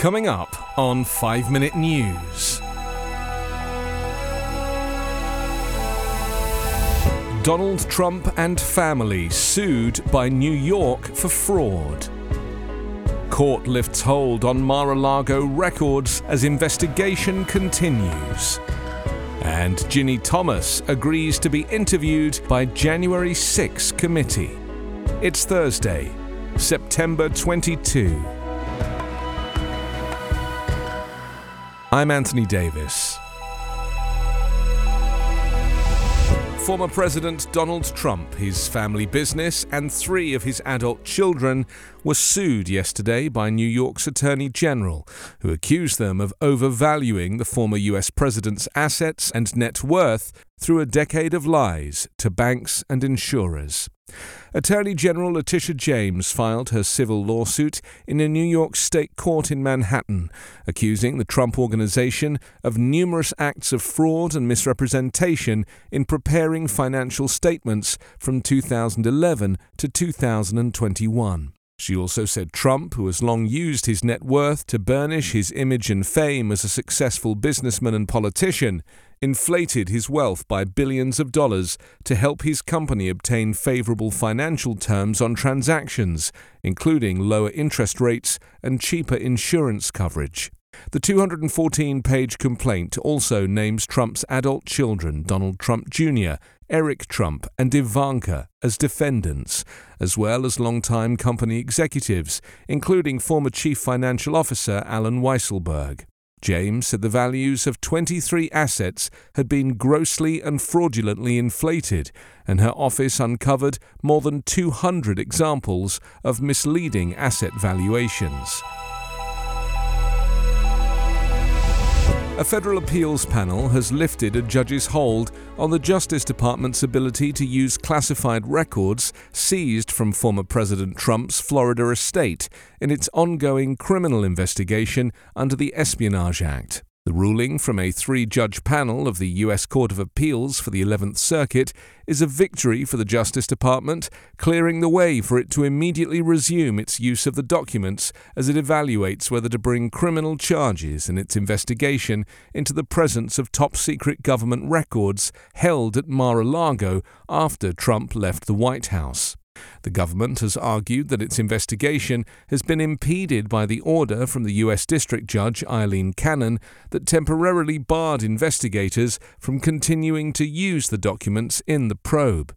Coming up on 5 Minute News. Donald Trump and family sued by New York for fraud. Court lifts hold on Mar a Lago records as investigation continues. And Ginni Thomas agrees to be interviewed by January 6 committee. It's Thursday, September 22. I'm Anthony Davis. Former President Donald Trump, his family business, and three of his adult children were sued yesterday by New York's Attorney General, who accused them of overvaluing the former U.S. president's assets and net worth through a decade of lies to banks and insurers. Attorney General Letitia James filed her civil lawsuit in a New York state court in Manhattan, accusing the Trump Organization of numerous acts of fraud and misrepresentation in preparing financial statements from 2011 to 2021. She also said Trump, who has long used his net worth to burnish his image and fame as a successful businessman and politician, inflated his wealth by billions of dollars to help his company obtain favorable financial terms on transactions, including lower interest rates and cheaper insurance coverage. The 214 page complaint also names Trump's adult children, Donald Trump Jr., Eric Trump, and Ivanka, as defendants, as well as longtime company executives, including former Chief Financial Officer Allen Weisselberg. James said the values of 23 assets had been grossly and fraudulently inflated, and her office uncovered more than 200 examples of misleading asset valuations. A federal appeals panel has lifted a judge's hold on the Justice Department's ability to use classified records seized from former President Trump's Florida estate in its ongoing criminal investigation under the Espionage Act. The ruling from a three judge panel of the U.S. Court of Appeals for the 11th Circuit is a victory for the Justice Department, clearing the way for it to immediately resume its use of the documents as it evaluates whether to bring criminal charges in its investigation into the presence of top secret government records held at Mar a Lago after Trump left the White House. The government has argued that its investigation has been impeded by the order from the U.S. District Judge Aileen Cannon that temporarily barred investigators from continuing to use the documents in the probe.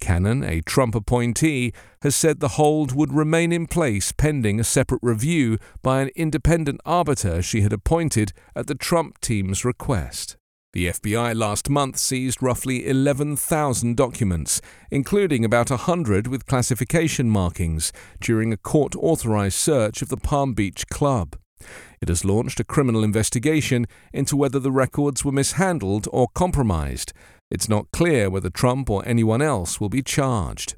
Cannon, a Trump appointee, has said the hold would remain in place pending a separate review by an independent arbiter she had appointed at the Trump team's request. The FBI last month seized roughly 11,000 documents, including about 100 with classification markings, during a court authorized search of the Palm Beach Club. It has launched a criminal investigation into whether the records were mishandled or compromised. It's not clear whether Trump or anyone else will be charged.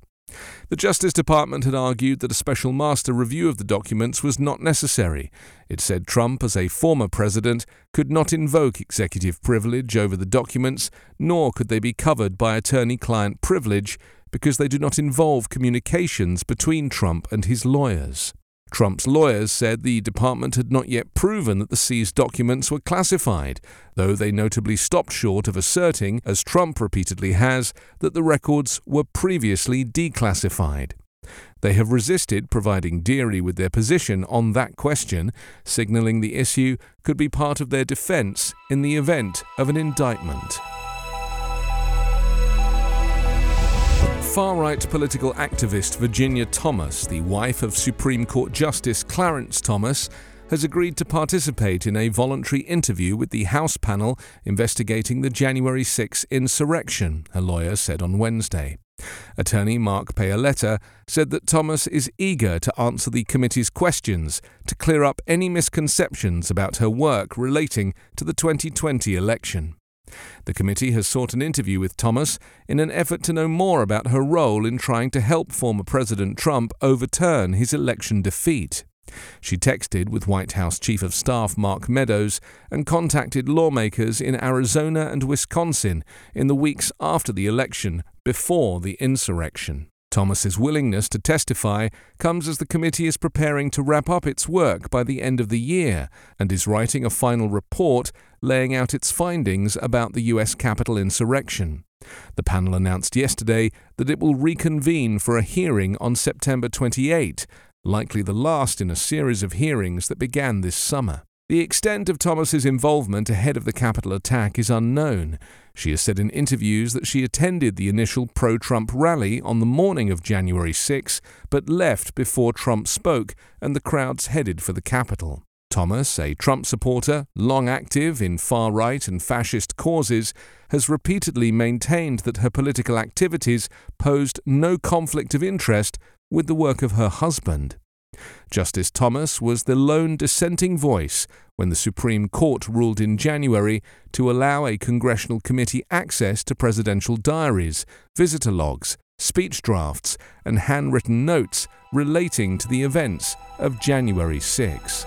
The Justice Department had argued that a special master review of the documents was not necessary. It said Trump, as a former president, could not invoke executive privilege over the documents, nor could they be covered by attorney client privilege because they do not involve communications between Trump and his lawyers. Trump's lawyers said the department had not yet proven that the seized documents were classified, though they notably stopped short of asserting, as Trump repeatedly has, that the records were previously declassified. They have resisted providing Dearie with their position on that question, signaling the issue could be part of their defense in the event of an indictment. Far right political activist Virginia Thomas, the wife of Supreme Court Justice Clarence Thomas, has agreed to participate in a voluntary interview with the House panel investigating the January 6 insurrection, her lawyer said on Wednesday. Attorney Mark Paoletta said that Thomas is eager to answer the committee's questions to clear up any misconceptions about her work relating to the 2020 election. The committee has sought an interview with Thomas in an effort to know more about her role in trying to help former President Trump overturn his election defeat. She texted with White House Chief of Staff Mark Meadows and contacted lawmakers in Arizona and Wisconsin in the weeks after the election before the insurrection. Thomas's willingness to testify comes as the committee is preparing to wrap up its work by the end of the year and is writing a final report laying out its findings about the US Capitol insurrection. The panel announced yesterday that it will reconvene for a hearing on September 28, likely the last in a series of hearings that began this summer. The extent of Thomas's involvement ahead of the Capitol attack is unknown. She has said in interviews that she attended the initial pro Trump rally on the morning of January 6, but left before Trump spoke and the crowds headed for the Capitol. Thomas, a Trump supporter, long active in far right and fascist causes, has repeatedly maintained that her political activities posed no conflict of interest with the work of her husband. Justice Thomas was the lone dissenting voice when the Supreme Court ruled in January to allow a congressional committee access to presidential diaries, visitor logs, speech drafts, and handwritten notes relating to the events of January 6.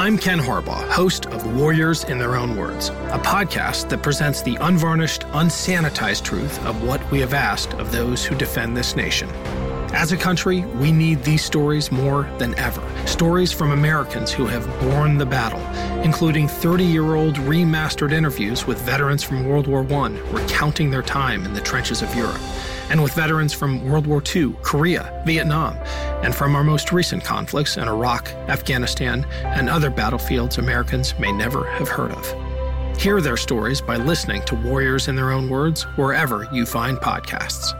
I'm Ken Harbaugh, host of Warriors in Their Own Words, a podcast that presents the unvarnished, unsanitized truth of what we have asked of those who defend this nation. As a country, we need these stories more than ever. Stories from Americans who have borne the battle, including 30 year old remastered interviews with veterans from World War I recounting their time in the trenches of Europe and with veterans from World War II, Korea, Vietnam, and from our most recent conflicts in Iraq, Afghanistan, and other battlefields Americans may never have heard of. Hear their stories by listening to Warriors in Their Own Words wherever you find podcasts.